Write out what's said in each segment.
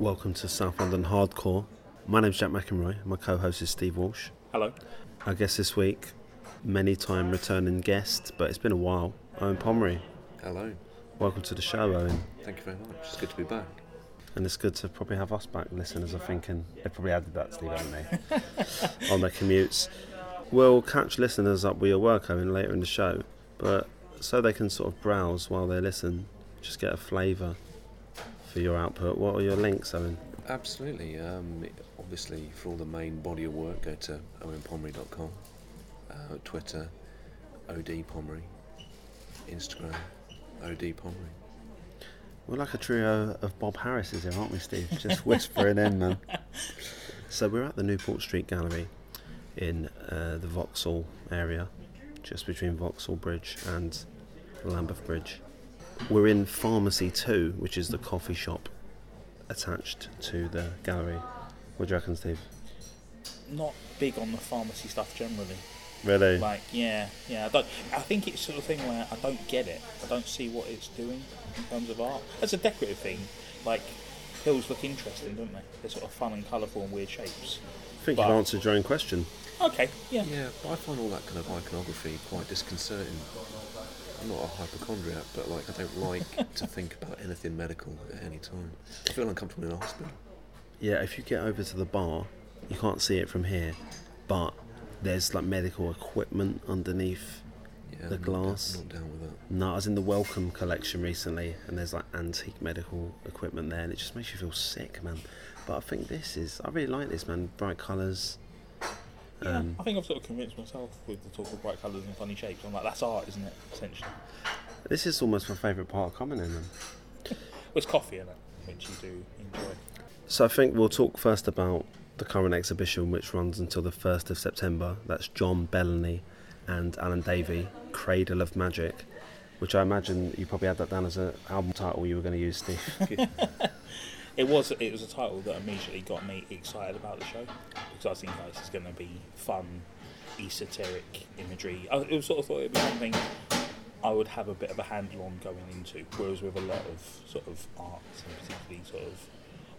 Welcome to South London Hardcore. My name's Jack McElroy. My co-host is Steve Walsh. Hello. Our guest this week, many time returning guest, but it's been a while. Owen Pomery. Hello. Welcome to the show, Owen. Thank you very much. It's good to be back. And it's good to probably have us back. Listeners are thinking they probably added that, Steve, haven't they? On their commutes. We'll catch listeners up with your work, Owen, later in the show, but so they can sort of browse while they listen, just get a flavour for your output. What are your links, Owen? Absolutely. Um, obviously, for all the main body of work, go to owenpomery.com, uh, Twitter, OD Pomery, Instagram, OD Pomery. We're like a trio of Bob Harrises here, aren't we, Steve? Just whispering in, man. So we're at the Newport Street Gallery in uh, the Vauxhall area, just between Vauxhall Bridge and Lambeth Bridge. We're in Pharmacy 2, which is the coffee shop attached to the gallery. What do you reckon, Steve? Not big on the pharmacy stuff generally. Really? Like, yeah, yeah. I don't. I think it's sort of thing where I don't get it. I don't see what it's doing in terms of art. As a decorative thing, like hills look interesting, don't they? They're sort of fun and colourful and weird shapes. I think But- you've answered your own question. Okay, yeah. Yeah, but I find all that kind of iconography quite disconcerting. I'm not a hypochondriac, but like I don't like to think about anything medical at any time. I feel uncomfortable in a hospital. Yeah, if you get over to the bar, you can't see it from here, but there's like medical equipment underneath Yeah, The I'm not glass. Down, not down with that. No, I was in the Wellcome collection recently, and there's like antique medical equipment there, and it just makes you feel sick, man. But I think this is, I really like this, man. Bright colours. Yeah, Um, I think I've sort of convinced myself with the talk of bright colours and funny shapes. I'm like, that's art, isn't it? Essentially, This is almost my favourite part of coming in, man. well, it's coffee in it, which you do enjoy. So I think we'll talk first about the current exhibition, which runs until the 1st of September. That's John Bellany and Alan Davie, Cradle of Magic, which I imagine you probably had that down as an album title you were going to use, Steve. It was it was a title that immediately got me excited about the show because I think this is going to be fun, esoteric imagery. I it was sort of thought it'd be something I would have a bit of a handle on going into. Whereas with a lot of sort of arts and particularly sort of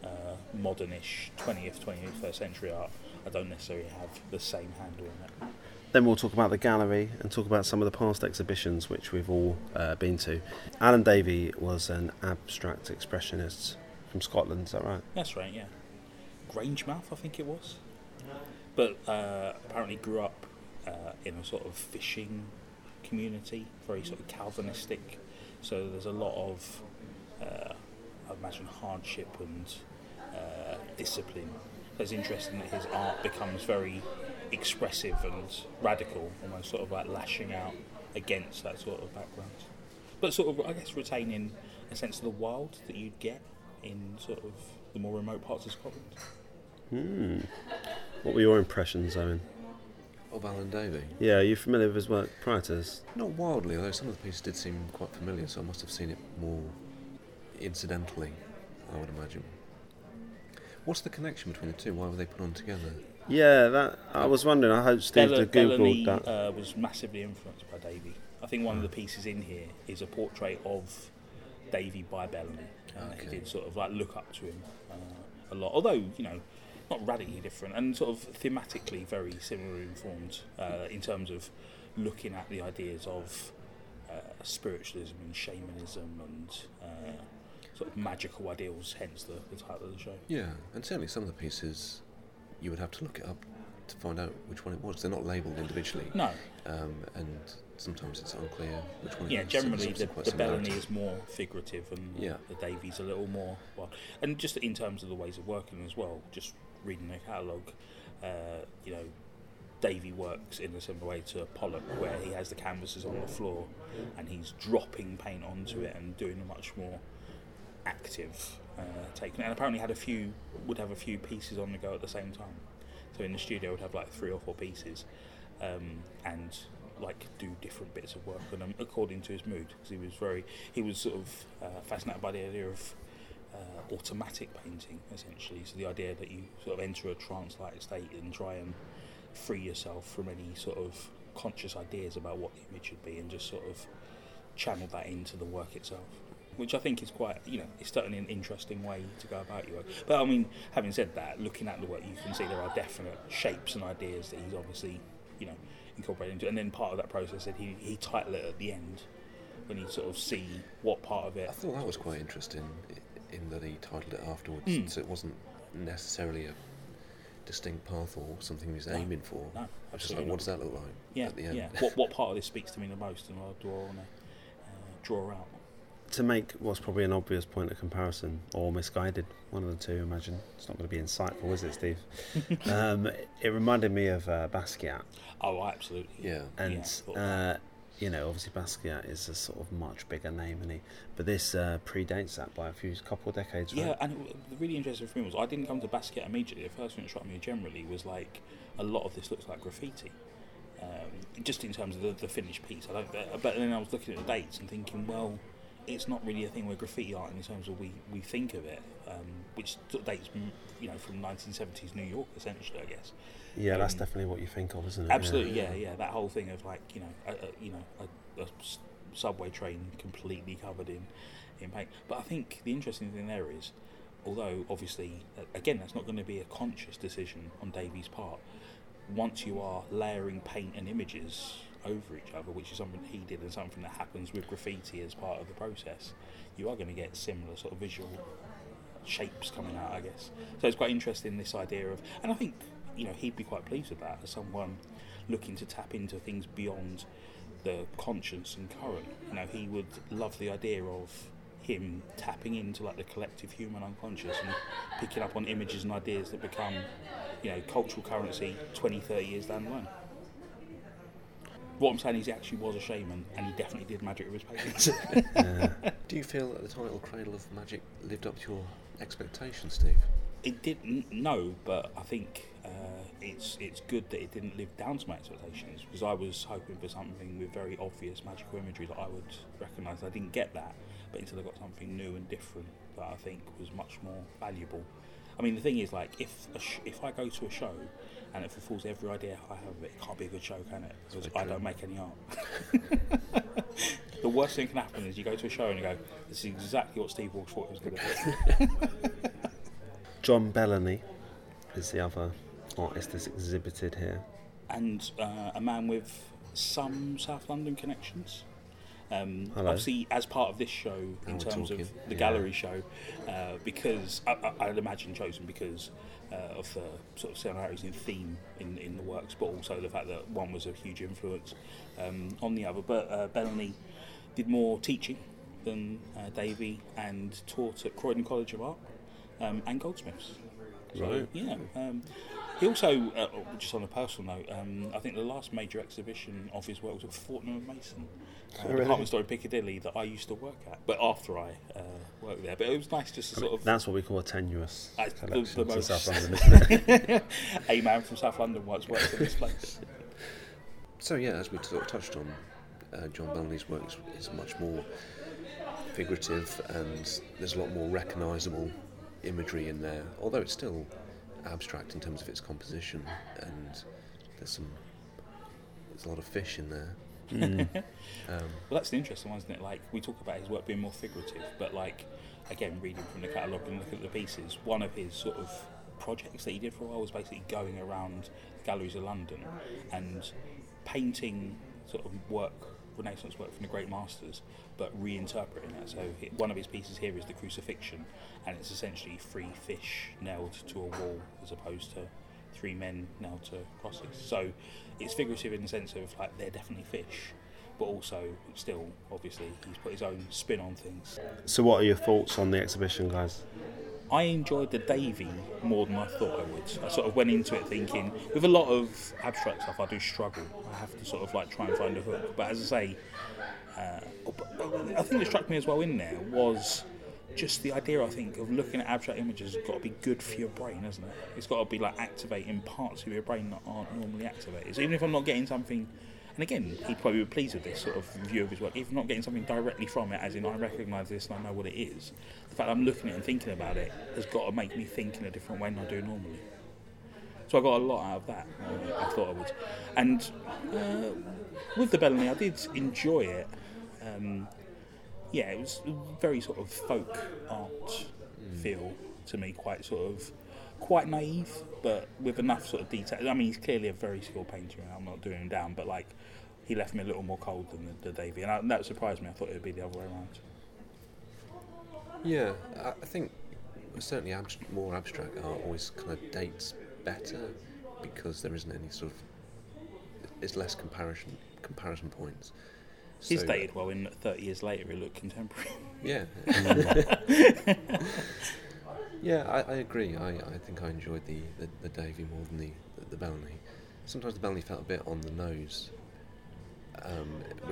uh, modernish 20th, 21st century art, I don't necessarily have the same handle on it. Then we'll talk about the gallery and talk about some of the past exhibitions which we've all uh, been to. Alan Davie was an abstract expressionist from Scotland, is that right? That's right, yeah. Grangemouth, I think it was. But uh, apparently grew up uh, in a sort of fishing community, very sort of Calvinistic. So there's a lot of, uh, I imagine, hardship and uh, discipline. It's interesting that his art becomes very expressive and radical, almost sort of like lashing out against that sort of background. But sort of, I guess, retaining a sense of the wild that you'd get in sort of the more remote parts of Scotland. Hmm. What were your impressions, Owen? Of Alan Davie. Yeah, are you familiar with his work prior to this? Not wildly, although some of the pieces did seem quite familiar, so I must have seen it more incidentally, I would imagine. What's the connection between the two? Why were they put on together? Yeah, that I was wondering. I hope Steve Bella, had googled Bellany that. uh, was massively influenced by Davie. I think one of the pieces in here is a portrait of Davie by Bellany. Uh, He did sort of like look up to him uh, a lot, although you know, not radically different, and sort of thematically very similarly informed uh, in terms of looking at the ideas of uh, spiritualism and shamanism and uh, sort of magical ideals. Hence the, the title of the show. Yeah, and certainly some of the pieces you would have to look it up to find out which one it was. They're not labelled individually, No, um, and sometimes it's unclear which one. Yeah. Generally the, the. Bellany is more figurative and Yeah. the Davie's a little more well. And just in terms of the ways of working as well, just reading the catalogue, uh, you know, Davie works in a similar way to Pollock, where he has the canvases on the floor and he's dropping paint onto it and doing a much more active uh, take. And apparently had a few would have a few pieces on the go at the same time. So in the studio would have like three or four pieces, um, and like do different bits of work on them according to his mood. Because he was very he was sort of uh, fascinated by the idea of uh, automatic painting, essentially. So the idea that you sort of enter a trance-like state and try and free yourself from any sort of conscious ideas about what the image should be, and just sort of channel that into the work itself. Which I think is quite, you know, it's certainly an interesting way to go about your work. But I mean, having said that, looking at the work, you can see there are definite shapes and ideas that he's obviously, you know, incorporated into. And then part of that process that he he titled it at the end when you sort of see what part of it. I thought that was quite interesting in that he titled it afterwards, Mm. so it wasn't necessarily a distinct path or something he was No, aiming for. No, I absolutely like, what does that look like Yeah, at the end? yeah. What what part of this speaks to me the most, and I'll draw on a, uh, draw out. To make what's probably an obvious point of comparison or misguided, one of the two, imagine. It's not going to be insightful, is it, Steve? um, it reminded me of uh, Basquiat. Oh, absolutely. Yeah. And, Yeah, uh, you know, obviously Basquiat is a sort of much bigger name, isn't he? But this uh, predates that by a few couple of decades, right? Yeah, and it, the really interesting thing was I didn't come to Basquiat immediately. The first thing that struck me generally was like a lot of this looks like graffiti, um, just in terms of the, the finished piece. I don't, but then I was looking at the dates and thinking, well, it's not really a thing where graffiti art in terms of we, we think of it, um, which dates you know from 1970s New York essentially, I guess. Yeah, that's Um, definitely what you think of, isn't it? Absolutely, yeah, yeah. That whole thing of like you know, a, a, you know, a, a subway train completely covered in in paint. But I think the interesting thing there is, although obviously, again, that's not going to be a conscious decision on Davie's part. Once you are layering paint and images over each other, which is something he did and something that happens with graffiti as part of the process, you are going to get similar sort of visual shapes coming out, I guess. So it's quite interesting this idea of, and I think you know he'd be quite pleased with that as someone looking to tap into things beyond the conscious and current. You know, he would love the idea of him tapping into like the collective human unconscious and picking up on images and ideas that become, you know, cultural currency 20, 30 years down the line. What I'm saying is he actually was a shaman and he definitely did magic with his paintings. Yeah. Do you feel that the title Cradle of Magic lived up to your expectations, Steve? It didn't, no, but I think uh, it's it's good that it didn't live down to my expectations because I was hoping for something with very obvious magical imagery that I would recognise. I didn't get that, but instead I got something new and different that I think was much more valuable. I mean, the thing is, like, if a sh- if I go to a show and it fulfills every idea I have of it, it can't be a good show, can it? Because I don't make any art. the worst thing can happen is you go to a show and you go, "This is exactly what Steve Walsh thought it was going to be." John Bellany is the other artist that's exhibited here. and uh, a man with some South London connections. Um, obviously, as part of this show, in terms talking, of the yeah. gallery show, uh, because I, I, I'd imagine chosen because uh, of the sort of similarities in theme in, in the works, but also the fact that one was a huge influence um, on the other. But uh, Bellany did more teaching than uh, Davie and taught at Croydon College of Art um, and Goldsmiths. So, Right. Yeah. Um, he also, uh, just on a personal note, um, I think the last major exhibition of his work was at Fortnum and Mason, uh, really? department store in Piccadilly that I used to work at, but after I uh, worked there. But it was nice just to I mean, sort of that's what we call a tenuous Uh, the- collection the to most- South London, a man from South London once worked in this place. So yeah, as we sort of touched on, uh, John Bellany's work is, is much more figurative, and there's a lot more recognisable imagery in there. Although it's still abstract in terms of its composition, and there's some there's a lot of fish in there. Mm. Um, Well, that's the interesting one, isn't it? Like we talk about his work being more figurative, but like again, reading from the catalogue and looking at the pieces, one of his sort of projects that he did for a while was basically going around the galleries of London and painting sort of work, Renaissance work from the great masters, but reinterpreting that. So he- one of his pieces here is the Crucifixion, and it's essentially three fish nailed to a wall as opposed to three men now to crosses. So it's figurative in the sense of like they're definitely fish, but also still obviously he's put his own spin on things. So, what are your thoughts on the exhibition, guys? I enjoyed the Davie more than I thought I would. I sort of went into it thinking, with a lot of abstract stuff, I do struggle. I have to sort of like try and find a hook. But as I say, uh, I think that struck me as well in there was just the idea. I think of looking at abstract images has got to be good for your brain, hasn't it? It's got to be like activating parts of your brain that aren't normally activated. So even if I'm not getting something. And again, he'd probably be pleased with this sort of view of his work. If not getting something directly from it, as in I recognise this and I know what it is, the fact I'm looking at it and thinking about it has got to make me think in a different way than I do normally. So I got a lot out of that. I thought I would. And uh, with the Bellany, I did enjoy it. Um, yeah, it was very sort of folk art feel to me, quite sort of quite naive, but with enough sort of detail. I mean, he's clearly a very skilled painter, and I'm not doing him down, but like he left me a little more cold than the, the Davie, and I, that surprised me. I thought it would be the other way around. Yeah, I think certainly more abstract art always kind of dates better because there isn't any sort of it's less comparison comparison points. He's So, dated well. In 30 years later, he looked contemporary. Yeah. yeah, I, I agree. I, I think I enjoyed the, the, the Davie more than the, the, the Bellany. Sometimes the Bellany felt a bit on the nose um,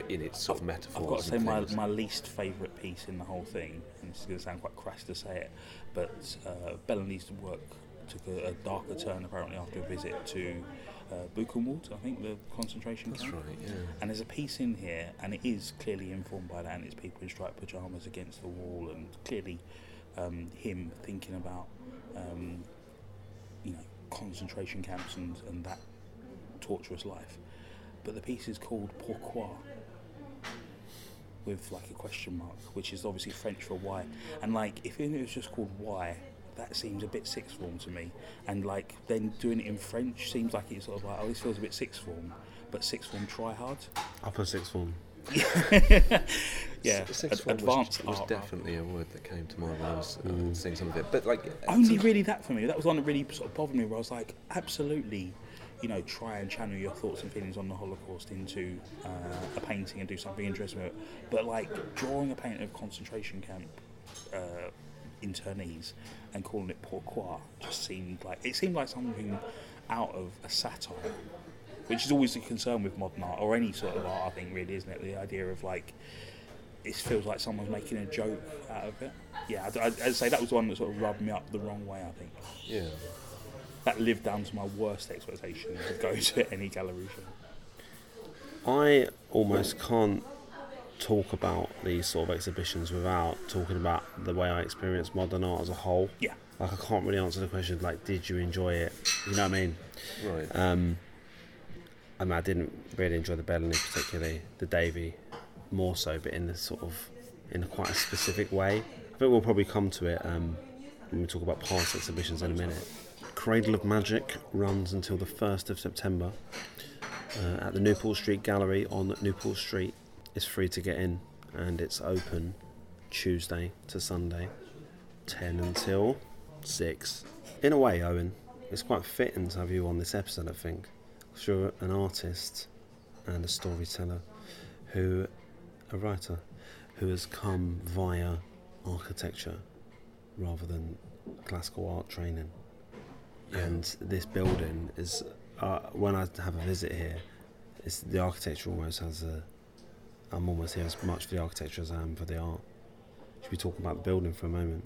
in its sort of metaphors. I've got to say, my, my least favourite piece in the whole thing, and it's going to sound quite crass to say it, but uh, Bellany's work took a, a darker turn apparently after a visit to uh, Buchenwald, I think, the concentration That's camp. right, yeah. And there's a piece in here, and it is clearly informed by that, and it's people in striped pyjamas against the wall, and clearly um, him thinking about, um, you know, concentration camps and, and that torturous life. But the piece is called Pourquoi, with like a question mark, which is obviously French for why. And like, if it was just called why, that seems a bit sixth form to me. And like, then doing it in French seems like it's sort of like, oh, this feels a bit sixth form, but sixth form try hard. Upper sixth form. Yeah, S- sixth form was- advanced was, art. definitely a word that came to mind when I was uh, seeing some of it. But like, Only really that for me. That was one that really sort of bothered me. Where I was like, absolutely, you know, try and channel your thoughts and feelings on the Holocaust into uh, a painting and do something interesting with it. But like drawing a painting of concentration camp uh, internees and calling it pourquoi just seemed like it seemed like something out of a satire. Which is always a concern with modern art or any sort of art, I think, really, isn't it? The idea of like it feels like someone's making a joke out of it. Yeah, I'd, I'd I'd say that was the one that sort of rubbed me up the wrong way. I think yeah. that lived down to my worst expectations of going to any gallery show. I almost can't talk about these sort of exhibitions without talking about the way I experience modern art as a whole. Yeah, Like I can't really answer the question like, did you enjoy it? You know what I mean? Right. Um, I mean, I didn't really enjoy the Bellany particularly, the Davie more so, but in the sort of in quite a specific way. I think we'll probably come to it um, when we talk about past exhibitions in a minute. Cradle of Magic runs until the 1st of September uh, at the Newport Street Gallery on Newport Street. It's free to get in and it's open Tuesday to Sunday, 10 until 6. In a way, Owen, it's quite fitting to have you on this episode, I think. 'cause you're an artist and a storyteller who, a writer, who has come via architecture rather than classical art training. And this building is, uh, when I have a visit here, it's, the architecture almost has a. I'm almost here as much for the architecture as I am for the art. Should we talk about the building for a moment?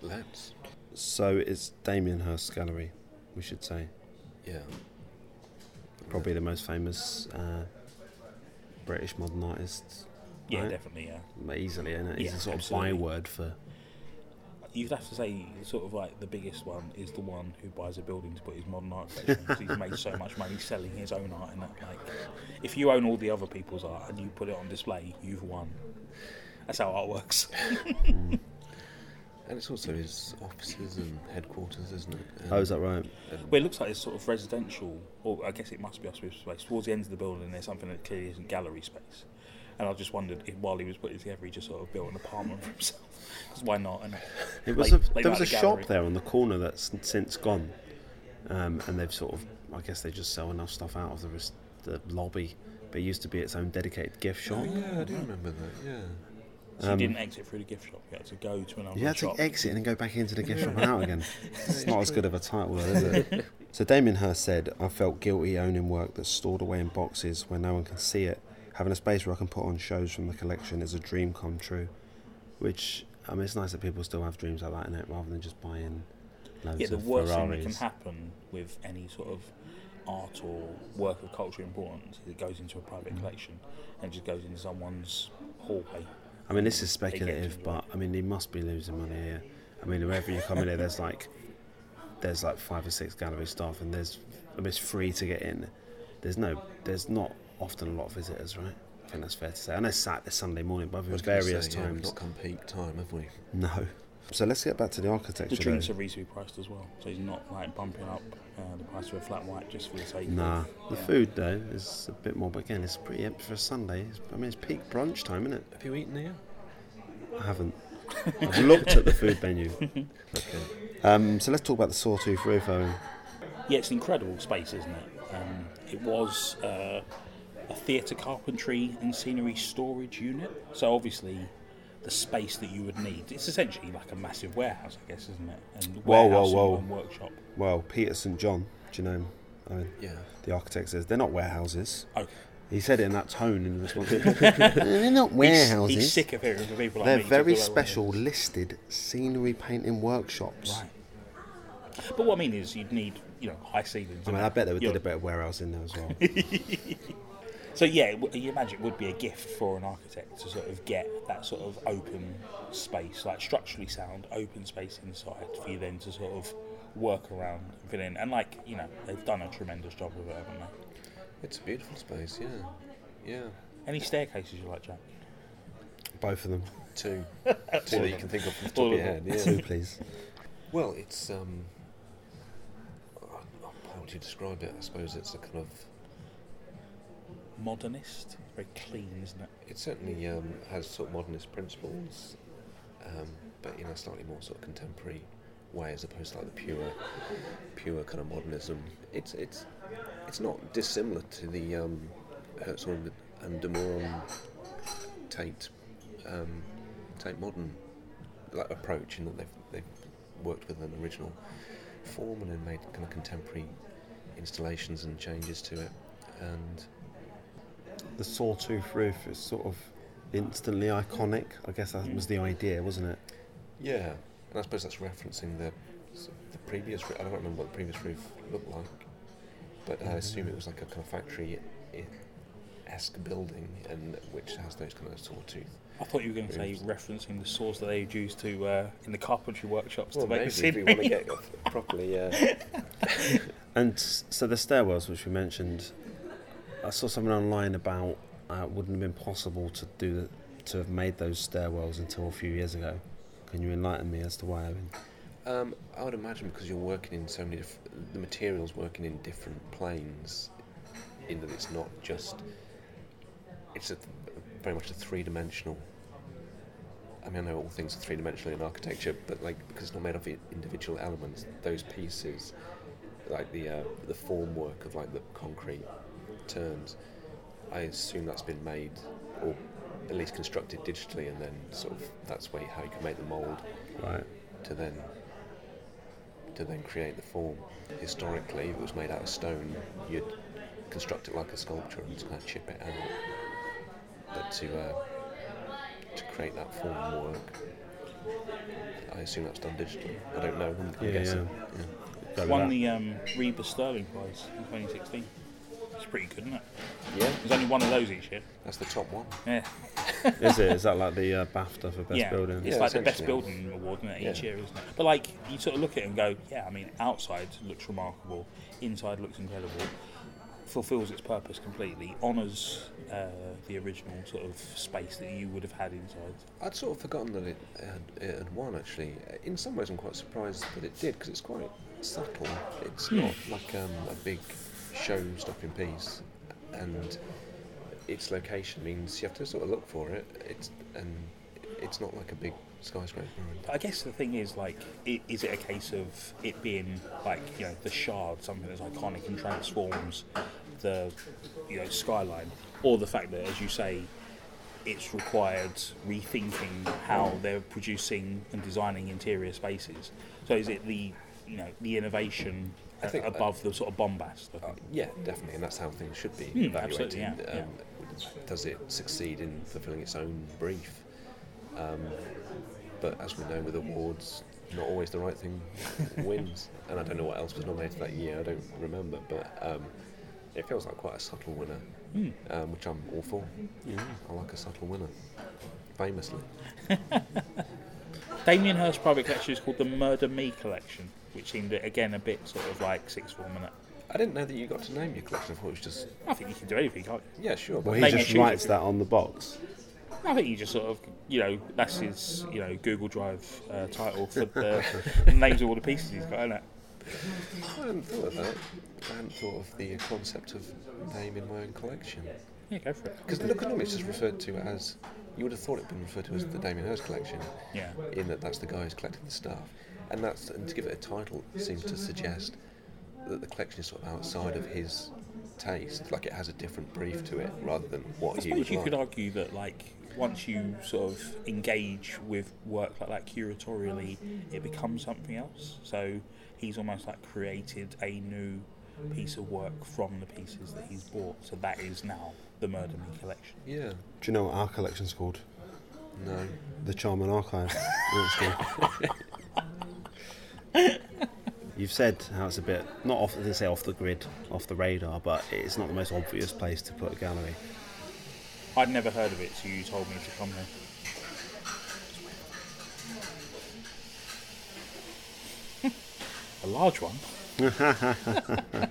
Let's. So it's Damien Hirst Gallery, we should say. Yeah. Probably the most famous uh, British modern artist. yeah, Right. definitely. Yeah, Easily, and he's Yeah, a sort absolutely. of byword for. You'd have to say sort of like the biggest one is the one who buys a building to put his modern art collection because he's made so much money selling his own art. And that, like, if you own all the other people's art and you put it on display, you've won. That's how art works. And it's also his offices and headquarters, isn't it? And, Oh, is that right? Well, it looks like it's sort of residential, or I guess it must be office space. Towards the end of the building, there's something that clearly isn't gallery space. And I just wondered if while he was putting it together, he just sort of built an apartment for himself. Because why not? And It was lay- a, lay there was a the shop there on the corner that's since gone, um, and they've sort of. I guess they just sell enough stuff out of the, res- the lobby. But it used to be its own dedicated gift shop. Oh, yeah, I do remember that. Yeah. So you Um, didn't exit through the gift shop. You had to go to another shop. You had to exit and then go back into the gift shop and out again. It's not as good of a title, though, is it? So Damien Hirst said, I felt guilty owning work that's stored away in boxes where no one can see it. Having a space where I can put on shows from the collection is a dream come true. Which, I mean, it's nice that people still have dreams like that in it rather than just buying loads yeah, the of worst Ferraris. thing that can happen with any sort of art or work of cultural importance is it goes into a private mm. collection and just goes into someone's hallway. I mean, this is speculative, but I mean, he must be losing money here. I mean, wherever you come in here, there's like there's like five or six gallery staff, and there's I mean, it's free to get in. There's no, there's not often a lot of visitors, right? I think that's fair to say. I know Saturday, Sunday morning, but I there was was gonna various say, yeah, we've times. not come peak time, have we? No. So let's get back to the architecture. The drinks though. are reasonably priced as well, so he's not like bumping up uh, the price of a flat white just for the sake. Nah, of, the yeah. food though is a bit more, but again, it's pretty empty for a Sunday. It's, I mean, it's peak brunch time, isn't it? Have you eaten here? I haven't. I've looked at the food menu. Okay. Um, so let's talk about the sawtooth roof, Owen. Yeah, it's an incredible space, isn't it? Um, it was uh, a theatre carpentry and scenery storage unit. So obviously, the space that you would need. It's essentially like a massive warehouse, I guess, isn't it? And Whoa, whoa, warehouse and workshop. Well, Peter St John, do you know him? Owen? Yeah. The architect says they're not warehouses. Okay. He said it in that tone in response. they're not warehouses. He's, he's sick of hearing from people like They're me. very special warehouses. listed scenery painting workshops. Right. But what I mean is, you'd need, you know, high ceilings. I mean, I bet they would you're- did a bit of warehouse in there as well. So yeah, you imagine it would be a gift for an architect to sort of get that sort of open space, like structurally sound, open space inside for you then to sort of work around and fit in. And like you know, they've done a tremendous job of it, haven't they? It's a beautiful space, yeah. Yeah. Any staircases you like, Jack? Both of them. Two. Two that you can think of from the top of of your head, yeah. Two, please. Well, it's um, how would you describe it? I suppose it's a kind of. Modernist, very clean, isn't it? It certainly um, has sort of modernist principles, um, but in a slightly more sort of contemporary way, as opposed to like the pure, pure kind of modernism. It's it's it's not dissimilar to the um, Herzog and de Meuron Tate um, Tate modern like approach in that they've they've worked with an original form and then made kind of contemporary installations and changes to it, and The sawtooth roof is sort of instantly iconic. I guess that was the idea, wasn't it? Yeah, and I suppose that's referencing the the previous. roo- I don't remember what the previous roof looked like, but I assume it was like a kind of factory esque building, and which has those kind of sawtooth. I thought you were going to say referencing the saws that they used to uh, in the carpentry workshops Well, to make maybe the if we want to get properly. Uh, And so the stairwells, which we mentioned, I saw something online about uh, it wouldn't have been possible to do to have made those stairwells until a few years ago. Can you enlighten me as to why? I mean, Um, I would imagine because you're working in so many different, the materials working in different planes, in that it's not just, it's a, very much a three-dimensional. I mean, I know all things are three-dimensional in architecture, but like because it's not made of individual elements, those pieces, like the uh, the formwork of like the concrete turns, I assume that's been made or at least constructed digitally, and then sort of that's way how you can make the mold right? to then to then create the form. Historically, if it was made out of stone, you'd construct it like a sculpture and just kind of chip it out. But to uh, to create that form work, I assume that's done digitally. I don't know. I'm, I'm Yeah, guessing. yeah. Yeah. Won that. the um, RIBA Stirling Prize in 2016. It's pretty good, isn't it? Yeah, There's only one of those each year. that's the top one. Yeah, Is it? Is that like the uh, BAFTA for best yeah. building? It's Yeah, like the best building award, isn't it? Each Yeah. year, isn't it? But like you sort of look at it and go, yeah. I mean, outside looks remarkable, inside looks incredible, fulfills its purpose completely, honours uh, the original sort of space that you would have had inside. I'd sort of forgotten that it had, it had won actually. In some ways, I'm quite surprised that it did because it's quite subtle. It's Hmm. not like um, a big show-stopping piece, and its location means you have to sort of look for it. It's and it's not like a big skyscraper. I guess the thing is, like, is it a case of it being like you know the shard, something that's iconic and transforms the you know skyline, or the fact that, as you say, it's required rethinking how they're producing and designing interior spaces. So is it the you know the innovation I think, uh, uh, above the sort of bombast? I Uh, yeah, definitely, and that's how things should be Hmm, evaluated. absolutely, yeah, um, Does it succeed in fulfilling its own brief? Um, but as we know with awards, not always the right thing wins. And I don't know what else was nominated that year. I don't remember, but um, it feels like quite a subtle winner, Hmm. um, which I'm all for. I like a subtle winner, famously. Damien Hirst's private collection is called the Murder Me collection, which seemed again a bit sort of like six form minute. I didn't know that you got to name your collection. I thought it was just I think you can do anything, can't you? yeah, sure. Well, But he Name just your shoes writes that on the box. I think you just sort of, you know, that's his, you know, Google Drive uh, title for the names of all the pieces he's got, isn't it? I hadn't thought of that. I hadn't thought of the concept of naming my own collection. Yeah, go for it. Because the Lookonomics is referred to as you would have thought it'd been referred to as the Damien Hirst collection. Yeah. In that that's the guy who's collecting the stuff, and that's and to give it a title seems to suggest that the collection is sort of outside of his taste, like it has a different brief to it rather than what I he suppose would you like. could argue that, like, once you sort of engage with work like that curatorially, it becomes something else. So he's almost like created a new piece of work from the pieces that he's bought. So that is now the Murder Me collection. Yeah. Do you know what our collection's called? No. The Charman Archive. You've said how it's a bit not off. Didn't say off the grid, off the radar, but it's not the most obvious place to put a gallery. I'd never heard of it, so you told me to come here. a large one.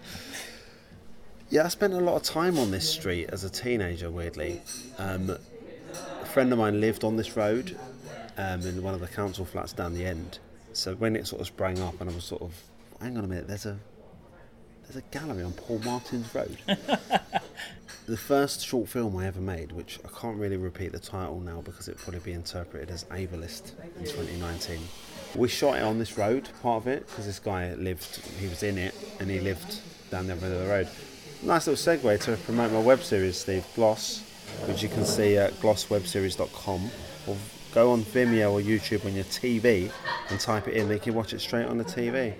Yeah, I spent a lot of time on this street as a teenager. Weirdly, um, a friend of mine lived on this road um, in one of the council flats down the end. So when it sort of sprang up, and I was sort of, hang on a minute, there's a there's a gallery on Paul Martin's Road. the first short film I ever made, which I can't really repeat the title now because it'd probably be interpreted as ableist in 2019. We shot it on this road, part of it, because this guy lived, he was in it, and he lived down the other end of the road. Nice little segue to promote my web series, Steve, Gloss, which you can see at glosswebseries.com, or go on Vimeo or YouTube on your TV and type it in, They can watch it straight on the TV.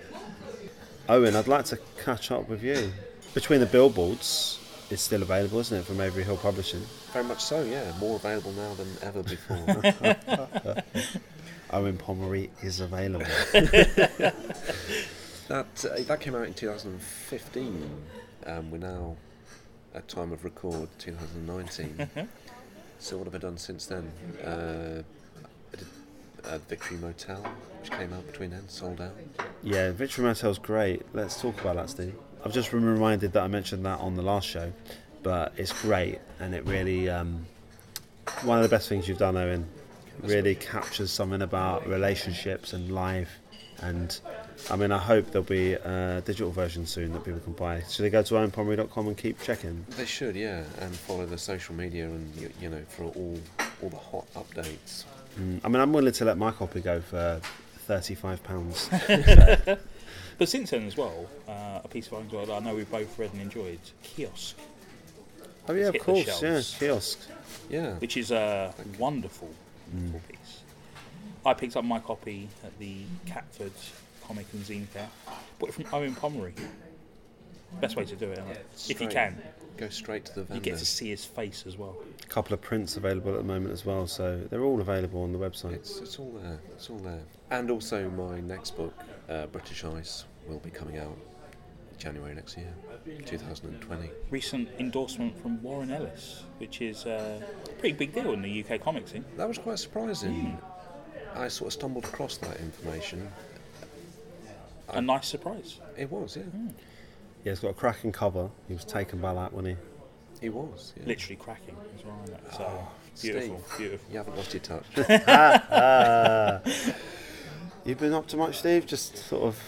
Owen, I'd like to catch up with you. Between the billboards, it's still available, isn't it, from Avery Hill Publishing? Very much so. Yeah. More available now than ever before. Owen Pomery is available. that uh, that came out in 2015. Um, we're now at time of record 2019. so what have I done since then? Uh, I did uh, Victory Motel, which came out between then, sold out. yeah, Victory Motel's great. Let's talk about that, Steve. I've just been reminded that I mentioned that on the last show, but it's great and it really, um, one of the best things you've done, Owen, really captures something about relationships and life. And I mean, I hope there'll be a digital version soon that people can buy. Should they go to owenpomery.com and keep checking? They should, yeah, and follow the social media and you, you know for all all the hot updates. Mm, I mean, I'm willing to let my copy go for thirty-five pounds. But since then as well, uh, a piece of art that I know we've both read and enjoyed, Kiosk, oh yeah, of course, yeah, shelves. kiosk. Yeah, which is a wonderful, wonderful piece. I picked up my copy at the Catford Comic and Zine Fair. Bought it from Owen Pomery. Best way to do it, isn't it? If you can. Go straight to the vendor. You get to see his face as well. A couple of prints available at the moment as well, so they're all available on the website. It's, it's all there. It's all there. And also, my next book, uh, British Ice, will be coming out January next year, 2020. Recent endorsement from Warren Ellis, which is uh, a pretty big deal in the UK comic scene. That was quite surprising. I sort of stumbled across that information. A nice surprise. It was, yeah. Yeah, he's got a cracking cover. He was taken by that when he. He was. Yeah. Literally cracking as well. So Oh, beautiful, Steve. beautiful. You haven't lost your touch. Ah. You've been up to much, Steve? Just sort of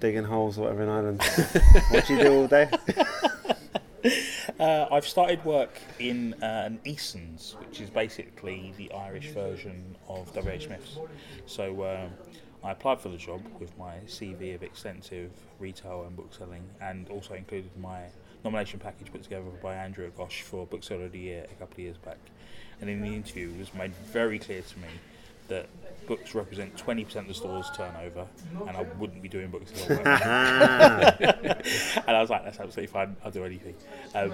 digging holes or whatever in Ireland. what do you do all day? Uh, I've started work in uh, an Eason's, which is basically the Irish version of WH Smith's. So um, I applied for the job with my CV of extensive retail and book selling, and also included my nomination package put together by Andrew Gosh for Bookseller of the Year a couple of years back. And in the interview, it was made very clear to me that books represent 20% of the store's turnover, and I wouldn't be doing books if I. Ah. and I was like, that's absolutely fine. I'll do anything. Um,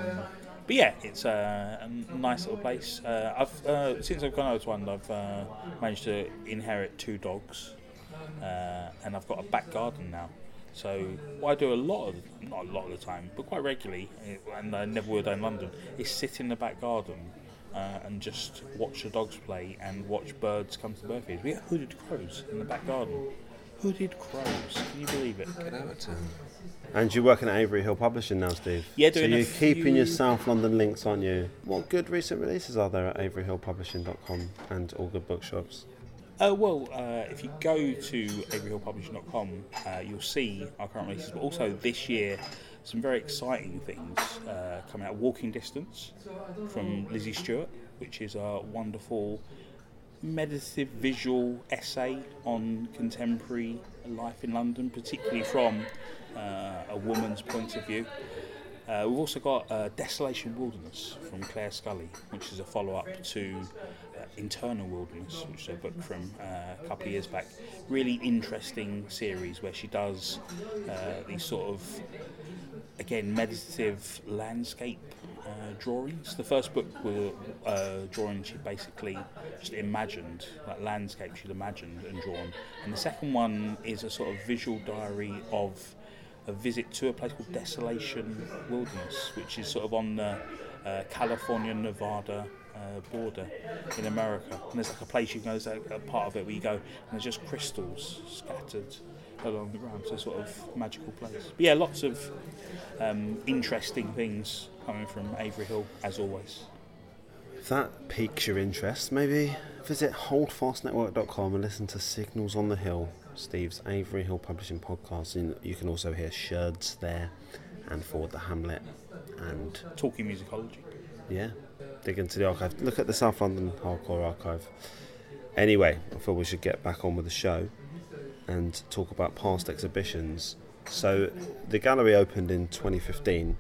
but yeah, it's uh, a nice little place. Uh, I've uh, since I've gone over to one, I've uh, managed to inherit two dogs, uh, and I've got a back garden now. So what I do a lot of, not a lot of the time, but quite regularly, eh, and I never would in London, is sit in the back garden. Uh, and just watch the dogs play and watch birds come to birth feeds. We get hooded crows in the back garden. Hooded Crows. Can you believe it? Get out of town. And you're working at Avery Hill Publishing now, Steve. Yeah, So doing a you're keeping few- your South London links, aren't you? What good recent releases are there at averyhillpublishing.com and all good bookshops? Uh, well, uh, if you go to averyhillpublishing.com, uh, you'll see our current releases, but also this year, some very exciting things uh, coming out. Walking Distance from Lizzie Stewart, which is a wonderful meditative visual essay on contemporary life in London, particularly from uh, a woman's point of view. Uh, we've also got uh, Desolation Wilderness from Claire Scully, which is a follow up to Internal Wilderness, which is a book from uh, a couple of years back. Really interesting series where she does uh, these sort of, again, meditative landscape uh, drawings. The first book were uh, drawings she basically just imagined, like landscape she'd imagined and drawn. And the second one is a sort of visual diary of a visit to a place called Desolation Wilderness, which is sort of on the uh, California Nevada uh, border in America. And there's like a place you can go, there's a, a part of it where you go, and there's just crystals scattered along the ground. So sort of magical place. But yeah, lots of um, interesting things coming from Avery Hill as always. If that piques your interest, maybe visit holdfastnetwork.com and listen to Signals on the Hill, Steve's Avery Hill Publishing podcast. And you can also hear Sherds there and Ford the Hamlet and Talking musicology. yeah, dig into the archive. Look at the South London Hardcore Archive. Anyway, I thought we should get back on with the show and talk about past exhibitions. So, the gallery opened in 2015,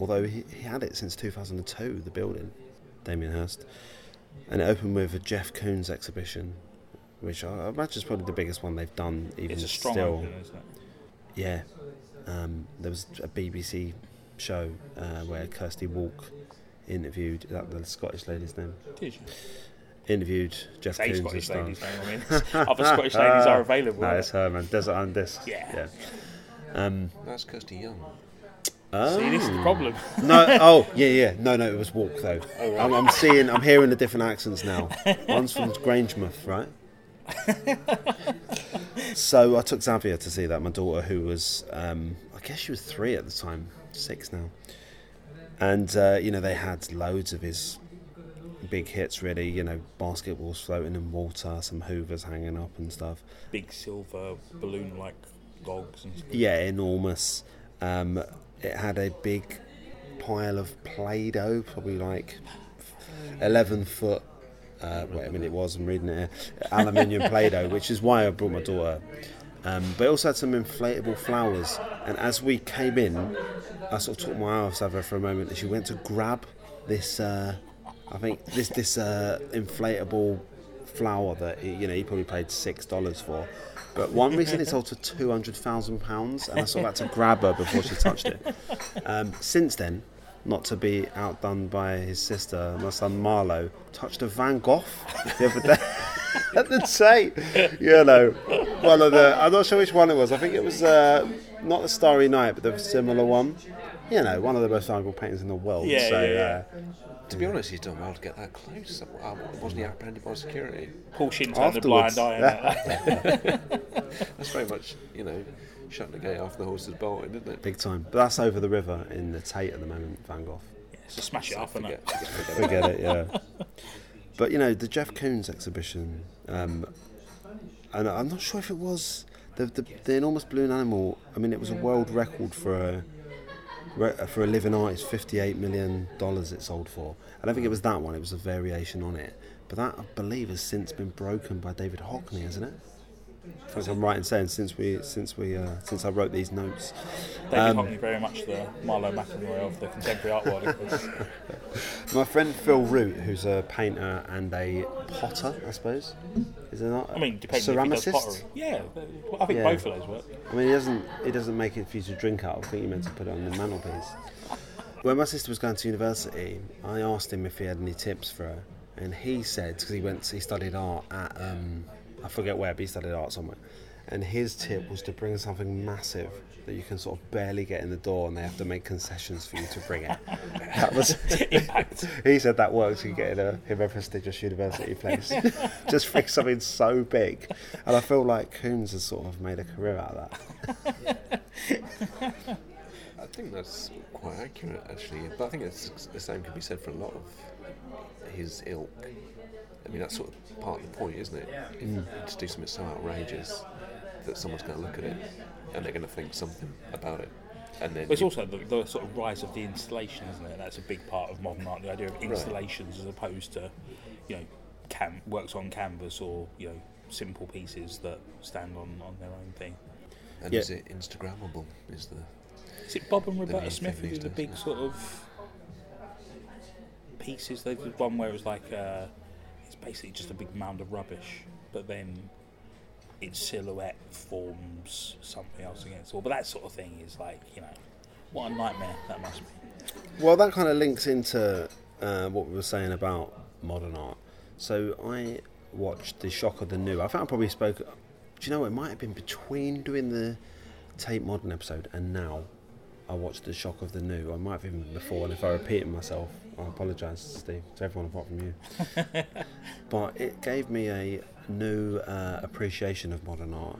although he, he had it since 2002, the building, Damien Hirst. And it opened with a Jeff Koons exhibition, which I imagine is probably the biggest one they've done, even It's a strong still. opening, isn't it? Yeah. Um, there was a BBC show uh, where Kirsty Wark interviewed that the Scottish lady's name. Did you? Interviewed Jeff Say Koons Scottish and ladies' name. I mean, other Scottish ladies are available. No, aren't it's her man. Desert on disc. Yeah. Yeah. Um, That's Kirsty Young. they? See, this is the oh. problem. No, oh yeah, yeah. No, no, it was Wark though. I'm, I'm seeing, I'm hearing the different accents now. One's from Grangemouth, right? so I took Xavier to see that. My daughter, who was, um, I guess she was three at the time, six now, and uh, you know they had loads of his big hits. Really, you know, basketballs floating in water, some Hoovers hanging up and stuff. Big silver balloon-like logs and stuff. Yeah, enormous. Um, it had a big pile of Play-Doh, probably like eleven foot. Uh, wait a minute, it was. I'm reading it. Here. Aluminium Play-Doh, which is why I brought my daughter. Um, but also had some inflatable flowers. And as we came in, I sort of took my eye off Sava for a moment, and she went to grab this. Uh, I think this this uh, inflatable flower that you know he probably paid six dollars for. But one reason recently sold for two hundred thousand pounds, and I sort of had to grab her before she touched it. Um, since then, not to be outdone by his sister, my son Marlowe, touched a Van Gogh the other day at the Tate. You know, one of the I'm not sure which one it was. I think it was uh, not the Starry Night, but the similar one. You know, one of the most Van Gogh paintings in the world. Yeah, so, yeah, yeah. Uh, To be honest, he's done well to get that close. Um, wasn't he apprehended by security? Paul Shin turned a blind eye. that. That's very much, you know, shutting the gate after the horse is bolted, isn't it? big time. But that's over the river in the Tate at the moment, Van Gogh. so smash it up and Forget, forget, forget Forget it, yeah. But you know, the Jeff Koons exhibition, um, and I'm not sure if it was the, the the enormous balloon animal. I mean, it was a world record for a for a living artist. Fifty-eight million dollars it sold for. I don't think it was that one. It was a variation on it. But that I believe has since been broken by David Hockney, hasn't it? If I'm right in saying since we since we uh, since I wrote these notes. David Um, Hockney very much the Marlowe McElroy of the contemporary art world. My friend Phil Root, who's a painter and a potter, I suppose, is it not? I mean, depending if he does Ceramicist? pottery. Yeah, I think Yeah. both of those work. I mean, he doesn't. He doesn't make it for you to drink out. of. I think you meant to put it on the mantelpiece. When my sister was going to university, I asked him if he had any tips for her, and he said because he went, he studied art at um, I forget where, but he studied art somewhere, and his tip was to bring something massive that you can sort of barely get in the door, and they have to make concessions for you to bring it. That was Impact. he said that works. You get in a him a prestigious university place. Just bring something so big, and I feel like Koons has sort of made a career out of that. I think that's quite accurate, actually. But I think it's, the same can be said for a lot of his ilk. I mean, that's sort of part of the point, isn't it? If to do something so outrageous that someone's going to look at it and they're going to think something about it. And then But it's also the, the sort of rise of the installation, isn't it? That's a big part of modern art. The idea of installations as opposed to, you know, cam- works on canvas or you know simple pieces that stand on, on their own thing. and Yeah. is it Instagrammable? Is the Is it Bob and The Roberta Smith who do the big yeah. sort of pieces? They did one where it was like uh, it's basically just a big mound of rubbish, but then its silhouette forms something else against it. But that sort of thing is like you know, what a nightmare that must be. Well, that kind of links into uh, what we were saying about modern art. So I watched The Shock of the New. I think I probably spoke. Do you know? It might have been between doing the Tate Modern episode and now. I watched The Shock of the New. I might have even before, and if I repeated myself, I apologise, Steve, to everyone apart from you. but it gave me a new uh, appreciation of modern art.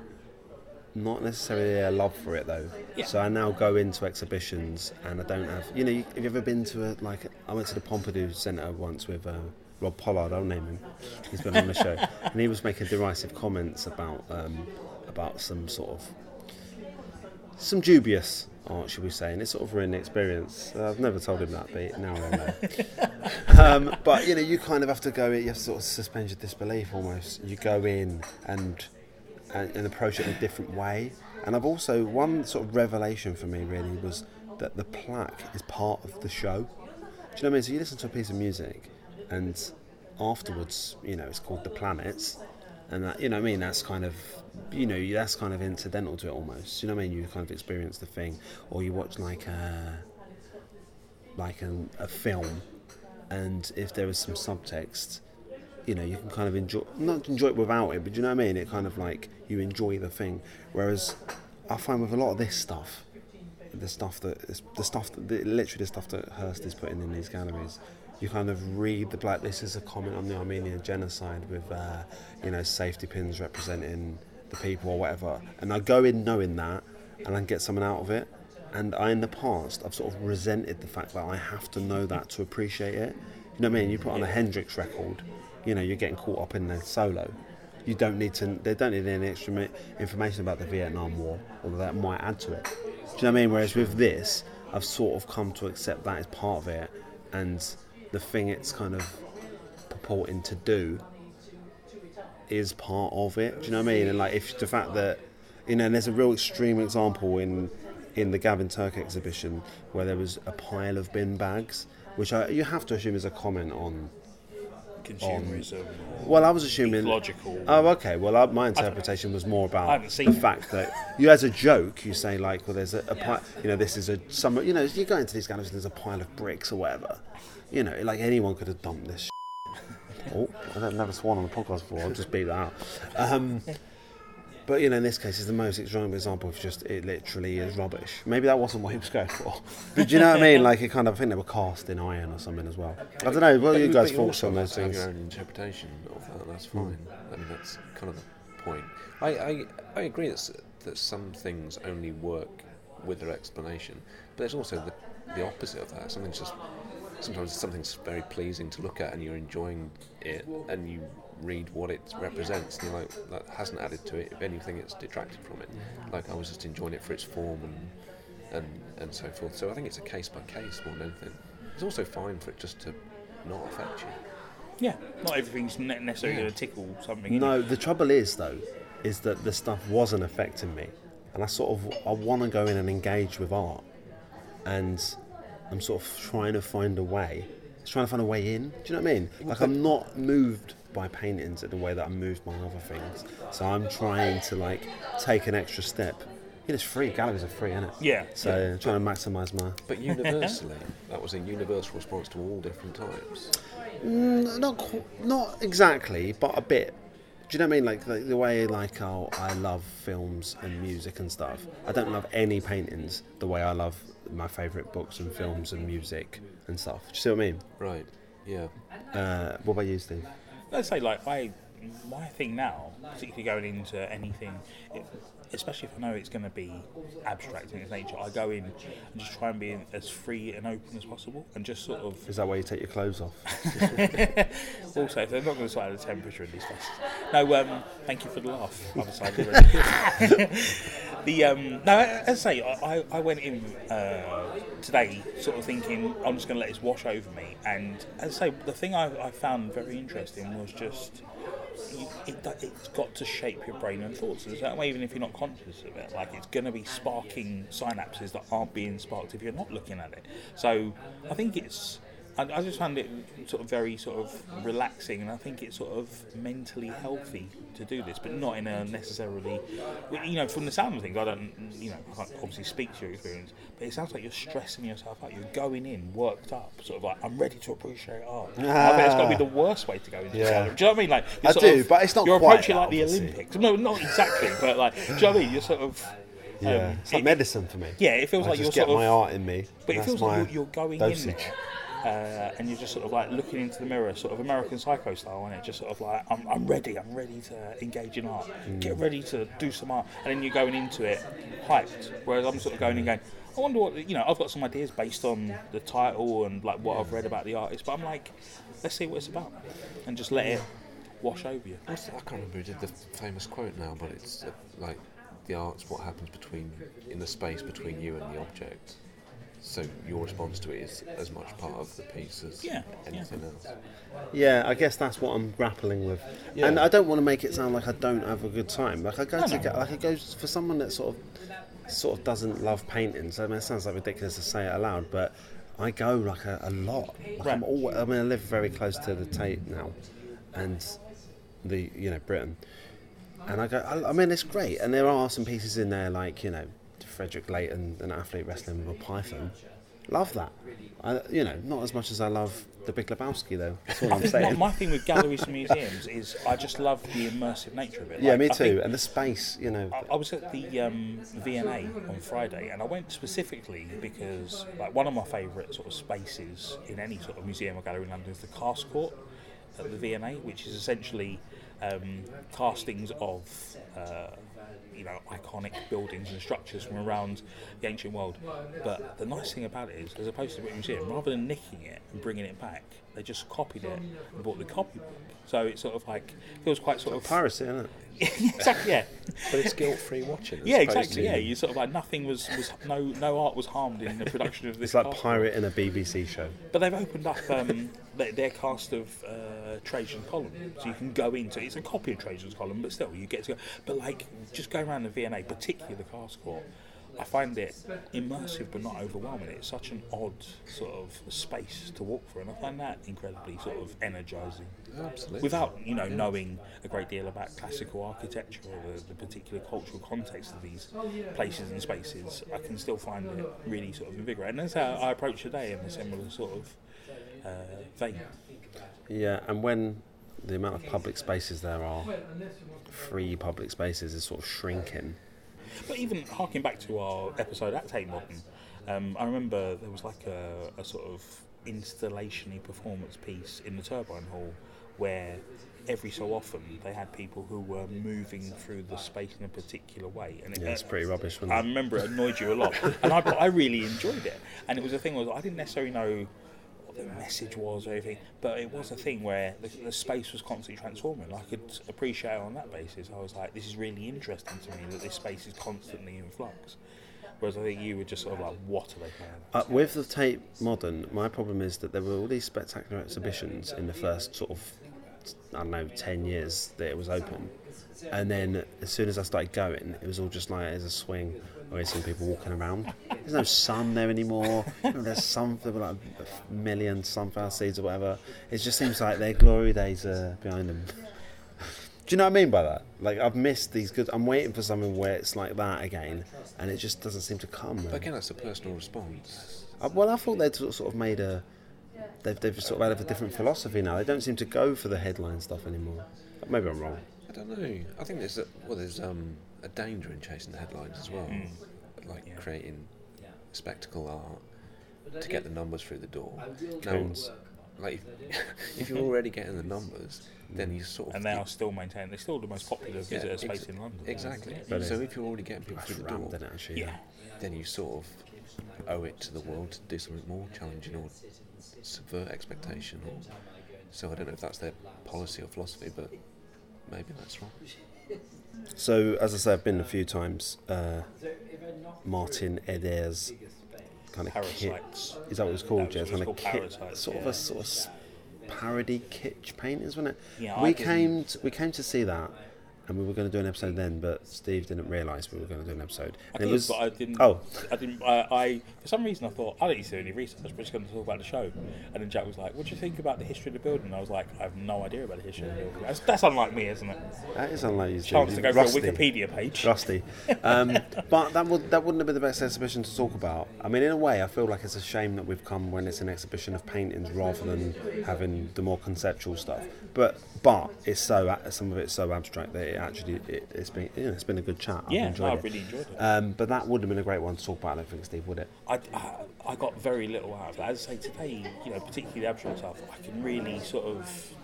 Not necessarily a love for it though. Yeah. So I now go into exhibitions and I don't have. You know, have you ever been to a like? I went to the Pompidou Centre once with uh, Rob Pollard. I'll name him. He's been on the show, and he was making derisive comments about um, about some sort of some dubious art, should we say, and it's sort of ruined the experience. Uh, I've never told him that, but now I know. um, but you know, you kind of have to go. in, You have to sort of suspend your disbelief almost. You go in and and, and approach it in a different way. And I've also one sort of revelation for me really was that the plaque is part of the show. Do you know what I mean? So you listen to a piece of music, and afterwards, you know, it's called the planets, and that, you know, I mean, that's kind of, you know, that's kind of incidental to it almost. You know what I mean? You kind of experience the thing, or you watch like a, like an, a film, and if there is some subtext, you know, you can kind of enjoy, not enjoy it without it, but you know what I mean? It kind of like you enjoy the thing. Whereas I find with a lot of this stuff, the stuff that the stuff that literally the stuff that Hirst is putting in these galleries. You kind of read the like this is a comment on the Armenian genocide with uh, you know safety pins representing the people or whatever, and I go in knowing that, and I get something out of it. And I, in the past, I've sort of resented the fact that I have to know that to appreciate it. You know what I mean? You put on a Hendrix record, you know, you're getting caught up in the solo. You don't need to. They don't need any extra information about the Vietnam War, although that might add to it. Do you know what I mean? Whereas with this, I've sort of come to accept that as part of it, and the thing it's kind of purporting to do is part of it. Do you know what I mean? And like, if the fact that you know, there's a real extreme example in in the Gavin Turk exhibition where there was a pile of bin bags, which I, you have to assume is a comment on. Consumerism. Well, I was assuming. logical. Oh, okay. Well, I, my interpretation was more about the it. fact that you, as a joke, you say like, well, there's a, a pi- you know, this is a some, you know, you go into these galleries, there's a pile of bricks or whatever. You know, like anyone could have dumped this. oh, I've never sworn on the podcast before. I'll just beat that out. Um, but you know, in this case, it's the most extreme example of just it literally is rubbish. Maybe that wasn't what he was going for. But do you know what I mean? Like it kind of, I think they were cast in iron or something as well. I don't know. What are you guys' thoughts on those things? Your own interpretation of that. That's hmm. fine. I mean, that's kind of the point. I, I, I agree that, that some things only work with their explanation, but there's also the, the opposite of that. Something's just sometimes something's very pleasing to look at, and you're enjoying it, and you read what it oh, represents, and you're like, that hasn't added to it. If anything, it's detracted from it. Like I was just enjoying it for its form and and and so forth. So I think it's a case by case more than anything. It's also fine for it just to not affect you. Yeah, not everything's necessarily Yeah. going to tickle something. innit? No, the trouble is though, is that the stuff wasn't affecting me, and I sort of I want to go in and engage with art, and I'm sort of trying to find a way, trying to find a way in. Do you know what I mean? Like I'm not moved by paintings in the way that I'm moved by other things, so I'm trying to like take an extra step. You know, it's free. Galleries are free, isn't it? Yeah, So I'm trying to maximise my. But universally, that was a universal response to all different types. Mm, not qu- not exactly, but a bit. You know what I mean? Like the, the way like oh, I love films and music and stuff. I don't love any paintings the way I love my favourite books and films and music and stuff. Do you see what I mean? Right. Yeah. Uh, what about you, Steve? Let's say like I, my thing now, particularly going into anything, it, especially if I know it's going to be abstract in its nature, I go in and just try and be as free and open as possible, and just sort of. Is that why you take your clothes off? also, if they're not going to side the temperature in these places. No, um, thank you for the laugh. Already. the um, no, as I say, I, I went in uh, today sort of thinking I'm just going to let this wash over me, and as I say, the thing I, I found very interesting was just it, has got to shape your brain and thoughts in a certain way, even if you're not conscious of it. Like it's going to be sparking synapses that aren't being sparked if you're not looking at it. So I think it's I, I just found it sort of very sort of relaxing, and I think it's sort of mentally healthy to do this, but not in a necessarily, you know, from the sound of things. I don't, you know, I can't obviously speak to your experience, but it sounds like you're stressing yourself out. You're going in worked up, sort of like I'm ready to appreciate art. Ah. I bet it's got to be the worst way to go into yeah. Do you know what I mean? Like I do, of, but it's not. You're approaching like the obviously. Olympics. No, not exactly, but like, do you know what I mean? You're sort of. Yeah, um, it's like it, medicine for me. Yeah, it feels I like you're get sort of, my art in me. But it feels like you're, you're going dosage. in there uh, and you're just sort of like looking into the mirror, sort of American Psycho style, and it just sort of like I'm, I'm ready, I'm ready to engage in art, mm. get ready to do some art, and then you're going into it hyped. Whereas I'm sort of going and going, I wonder what you know. I've got some ideas based on the title and like what I've read about the artist, but I'm like, let's see what it's about, and just let it wash over you. I can't remember who did the famous quote now, but it's uh, like the art's what happens between in the space between you and the object. So your response to it is as much part of the piece as yeah, anything yeah. else. Yeah, I guess that's what I'm grappling with, yeah. and I don't want to make it sound like I don't have a good time. Like I go no, to get, like it goes for someone that sort of sort of doesn't love paintings. I mean, it sounds like ridiculous to say it aloud, but I go like a, a lot. Like right. I'm always, I mean, I live very close to the Tate now, and the you know Britain, and I go. I, I mean, it's great, and there are some pieces in there like you know Frederic Leighton, an athlete wrestling with a python. Love that. I, you know, not as much as I love the Big Lebowski, though. That's all I'm saying. My, my thing with galleries and museums is I just love the immersive nature of it. Yeah, like, me too. And the space, you know. I, I was at the um, V&A on Friday, and I went specifically because, like, one of my favourite sort of spaces in any sort of museum or gallery in London is the cast court at the V&A, which is essentially um, castings of. Uh, you know iconic buildings and structures from around the ancient world. But the nice thing about it is, as opposed to a museum, rather than nicking it and bringing it back, they just copied it and bought the copybook. So it's sort of like feels quite sort of piracy, isn't it? exactly, yeah. But it's guilt-free watching. Yeah, exactly. Yeah, you sort of like nothing was, was no no art was harmed in the production of this. It's like pirate in a BBC show. But they've opened up um, their, their cast of uh, Trajan's Column, so you can go into. It's a copy of Trajan's Column, but still you get to go. But like just going around the V&A, particularly the cast court. I find it immersive but not overwhelming. It's such an odd sort of space to walk through, and I find that incredibly sort of energising. Absolutely. Without you know knowing a great deal about classical architecture or the, the particular cultural context of these places and spaces, I can still find it really sort of invigorating. And that's how I approach today in a similar sort of uh, vein. Yeah, and when the amount of public spaces there are, free public spaces, is sort of shrinking. But even harking back to our episode at Tate Modern, um, I remember there was like a, a sort of installation performance piece in the Turbine Hall where every so often they had people who were moving through the space in a particular way. And it, Yeah, it's pretty rubbish. Wasn't I remember it annoyed you a lot, and I, I really enjoyed it. And it was a thing was I didn't necessarily know what the message was or anything, but it was a thing where the, the space was constantly transforming. I could appreciate on that basis. I was like, this is really interesting to me that this space is constantly in flux. Whereas I think you were just sort of like, what are they playing? Uh, with the Tate Modern, my problem is that there were all these spectacular exhibitions in the first sort of, I don't know, 10 years that it was open. And then as soon as I started going, it was all just like there's a swing there's some people walking around. There's no sun there anymore. You there's some, there were like a million sunflower seeds or whatever. It just seems like their glory days are behind them. Do you know what I mean by that? Like I've missed these good. I'm waiting for something where it's like that again, and it just doesn't seem to come. But again, that's a personal response. Uh, Well, I thought they'd sort of made a. They've, they've sort of had a different philosophy now. They don't seem to go for the headline stuff anymore. Maybe I'm wrong. I don't know. I think there's a, well, there's um, a danger in chasing the headlines as well, mm. like Yeah. creating spectacle art to get the numbers through the door. Now, Koons. like if, if you're already getting the numbers, then you sort of And they are still maintained. They're still the most popular Yeah, visitor ex- space in London. exactly. But so if you're already getting people through the door, in actually. Yeah. then you sort of owe it to the world to do something more challenging or subvert expectation. Or, so I don't know if that's their policy or philosophy, but maybe that's wrong. So, as I say, I've been a few times. Uh, Martin Eder's kind of kit. Is that what it's called, Jez? Kind of kit, Parasites, sort of yeah. a sort of s- parody kitsch paintings, wasn't it? Yeah, we I didn't- came to, we came to see that, and we were going to do an episode then, but Steve didn't realise we were going to do an episode. I did, but I didn't. Oh. I didn't. I, I for some reason I thought I don't need to do any research. We're just going to talk about the show. And then Jack was like, "What do you think about the history of the building?" And I was like, "I have no idea about the history of the building." That's, that's unlike me, isn't it? that is unlike you. Chance to go Rusty. for a Wikipedia page. Rusty. Um, but that would that wouldn't have been the best exhibition to talk about. I mean, in a way, I feel like it's a shame that we've come when it's an exhibition of paintings rather than having the more conceptual stuff. But but it's so some of it's so abstract that it actually it, it's been you know, it's been a good chat. I've Yeah, enjoyed no, I really enjoyed it. Um, but that would have been a great one to talk about. I don't think, Steve, would it? I, I, I got very little out of that. As I say, today, you know, particularly the abstract stuff, I can really sort of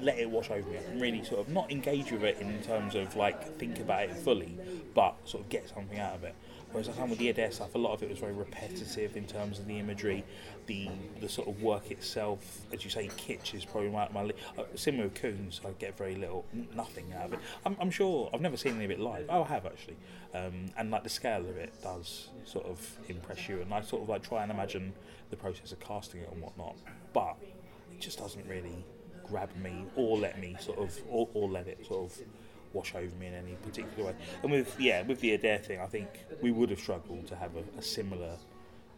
let it wash over me. I can really sort of not engage with it in terms of like think about it fully, but sort of get something out of it. Whereas I found with the Eder stuff, a lot of it was very repetitive in terms of the imagery, the the sort of work itself. As you say, kitsch is probably my, my li- uh, similar with Koons. I get very little, nothing out of it. I'm, I'm sure I've never seen any of it live. Oh, I have actually, um, and like the scale of it does sort of impress you. And I sort of like try and imagine the process of casting it and whatnot, but it just doesn't really grab me or let me sort of or, or let it sort of wash over me in any particular way. And with yeah, with the Eder thing, I think we would have struggled to have a, a similar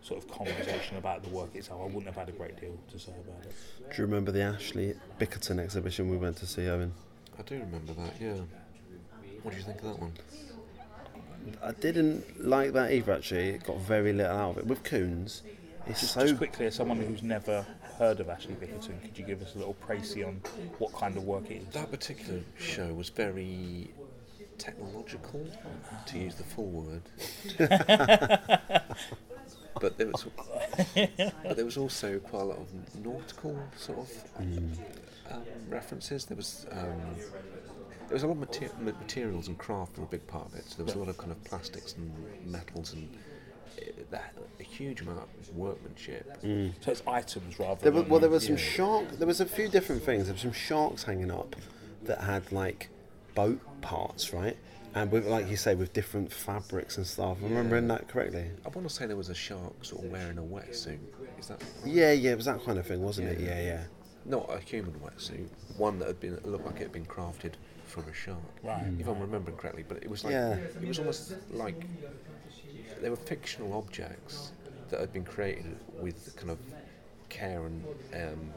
sort of conversation about the work itself. I wouldn't have had a great deal to say about it. Do you remember the Ashley Bickerton exhibition we went to see, Owen? I do remember that. Yeah. What do you think of that one? I didn't like that either. Actually, it got very little out of it. With Koons, it's Just, so just quickly, as someone who's never heard of Ashley Bickerton, could you give us a little précis on what kind of work it is? That particular show was very technological, to use the full word. but there was, but there was also quite a lot of nautical sort of um, references. There was um, there was a lot of mater- materials and craft were a big part of it. So there was a lot of kind of plastics and metals and uh, that, a huge amount of workmanship. So it's items rather There were, than well, there was some Yeah. shark. There was a few different things. There were some sharks hanging up that had like boat parts, right? And with, like you say, with different fabrics and stuff. Am I remembering that correctly? I want to say there was a shark sort of wearing a wetsuit. Is that Yeah, yeah, it was that kind of thing, wasn't it? Yeah. Yeah, yeah. not a human wetsuit? One that had been looked like it had been crafted for a shark. Right. If I'm remembering correctly, but it was like Yeah. it was almost like they were fictional objects that had been created with kind of care and um,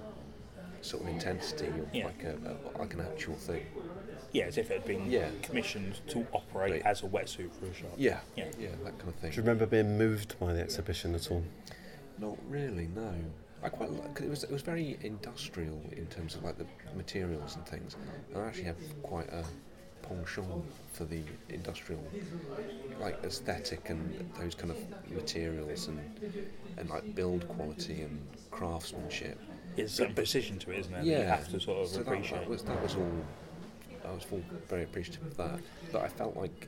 sort of intensity, of Yeah. like a, a like an actual thing. Yeah, as if it had been Yeah. commissioned to operate Right. as a wetsuit for a shark. Yeah, Yeah. yeah, that kind of thing. Do you remember being moved by the exhibition at all? Not really, no. I quite like it was it was very industrial in terms of like the materials and things. And I actually have quite a penchant for the industrial like aesthetic and those kind of materials and and like build quality and craftsmanship. It's a precision to it, isn't it? that Yeah, You have to sort of so that, that was that was all. I was full, very appreciative of that, but I felt like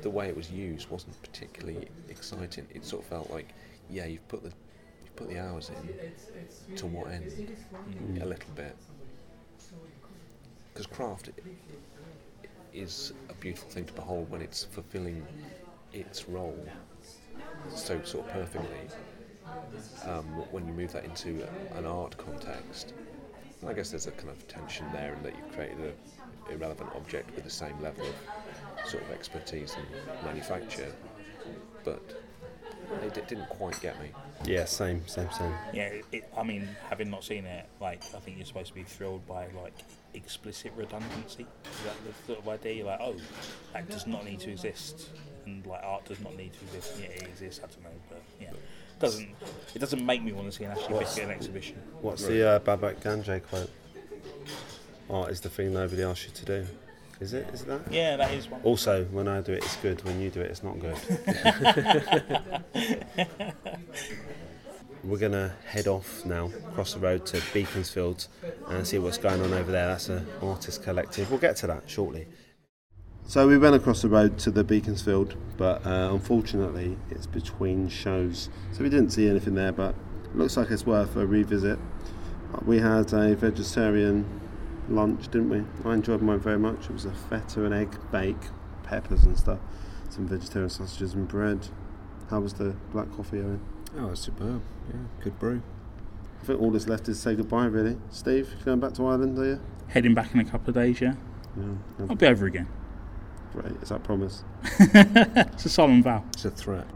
the way it was used wasn't particularly exciting. It sort of felt like, yeah, you've put the you've put the hours in. To what end? A little bit, because craft is a beautiful thing to behold when it's fulfilling its role so sort of perfectly um, when you move that into an art context. And I guess there's a kind of tension there in that you've created an irrelevant object with the same level of sort of expertise and manufacture, but it, it didn't quite get me. Yeah, same, same, same. Yeah, it, it, I mean, having not seen it, like I think you're supposed to be thrilled by like explicit redundancy. Is that the sort of idea? You're like, oh, that does not need to exist, and like art does not need to exist. Yeah, it exists. I don't know, but yeah, doesn't it doesn't make me want to see an Ashley What's- Biscuit exhibition. What's the uh, Babak Ganjei quote? art is the thing nobody asks you to do. Is it? Is it that? Yeah, that is one. Also, when I do it, it's good. When you do it, it's not good. We're going to head off now, across the road to Beaconsfield and see what's going on over there. That's an artist collective. We'll get to that shortly. So we went across the road to the Beaconsfield, but uh, unfortunately it's between shows. So we didn't see anything there, but it looks like it's worth a revisit. We had a vegetarian lunch, didn't we? I enjoyed mine very much. It was a feta and egg bake, peppers and stuff, some vegetarian sausages and bread. How was the black coffee, Owen? Oh, superb. Yeah, good brew. I think all that's left is say goodbye, really. Steve, you going back to Ireland, are you? Heading back in a couple of days, yeah. Yeah. I'll be over again. Great. Is that promise? It's a solemn vow. It's a threat.